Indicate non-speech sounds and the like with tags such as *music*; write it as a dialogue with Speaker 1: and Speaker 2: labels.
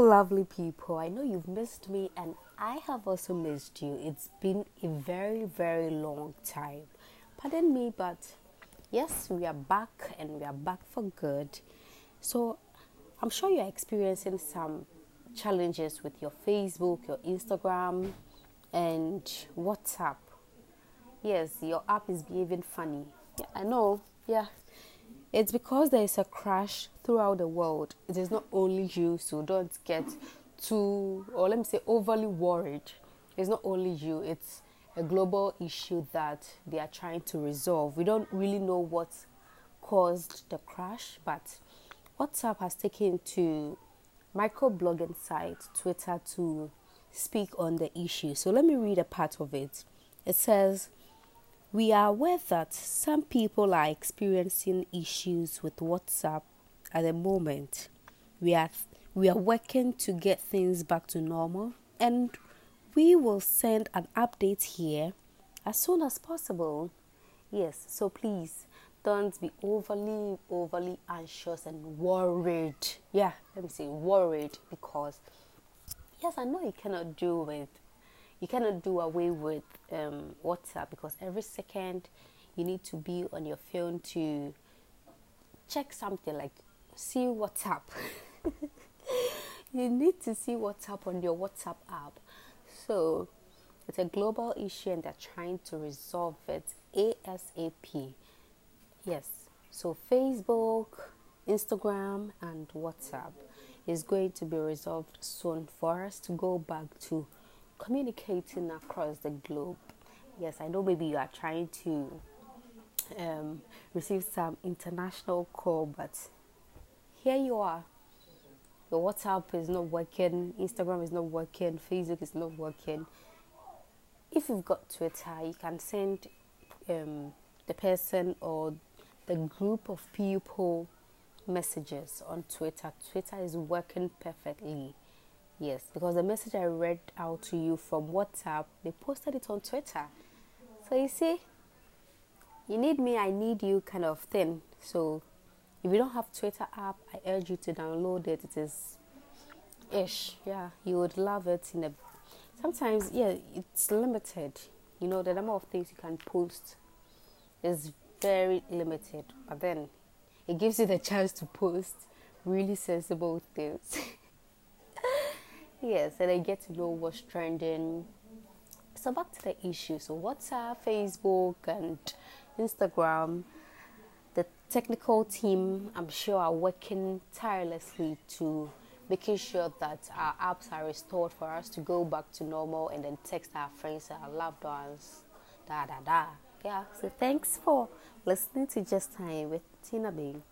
Speaker 1: lovely people. I know you've missed me, and I have also missed you. It's been a very, very long time. Pardon me, but yes, we are back and we are back for good. So, I'm sure you're experiencing some challenges with your Facebook, your Instagram, and WhatsApp. Yes, your app is behaving funny. Yeah, I know. Yeah, it's because there is a crash throughout the world. It is not only you, so don't get too, or let me say, overly worried. It's not only you, it's a global issue that they are trying to resolve. We don't really know what caused the crash, but WhatsApp has taken to microblogging site Twitter to speak on the issue. So let me read a part of it. It says, we are aware that some people are experiencing issues with WhatsApp at the moment. We are we are working to get things back to normal and we will send an update here as soon as possible. Yes, so please don't be overly overly anxious and worried. Yeah, let me say worried because yes, I know you cannot do with you cannot do away with um, WhatsApp because every second you need to be on your phone to check something like see WhatsApp. *laughs* you need to see WhatsApp on your WhatsApp app. So it's a global issue and they're trying to resolve it ASAP. Yes. So Facebook, Instagram, and WhatsApp is going to be resolved soon for us to go back to communicating across the globe. Yes, I know maybe you are trying to um, receive some international call, but here you are. Your WhatsApp is not working, Instagram is not working, Facebook is not working. If you've got Twitter, you can send um, the person or the group of people messages on Twitter. Twitter is working perfectly. Yes, because the message I read out to you from WhatsApp, they posted it on Twitter. So you see, you need me, I need you kind of thing. So if you don't have Twitter app, I urge you to download it. It is ish. Yeah, you would love it in a sometimes yeah, it's limited. You know, the number of things you can post is very limited. But then it gives you the chance to post really sensible things. *laughs* yes, and I get to know what's trending. So back to the issue. So WhatsApp, Facebook, and Instagram, the technical team, I'm sure, are working tirelessly to making sure that our apps are restored for us to go back to normal and then text our friends, our loved ones, da da da. Yeah. So thanks for listening to Just Time with Tina Bing.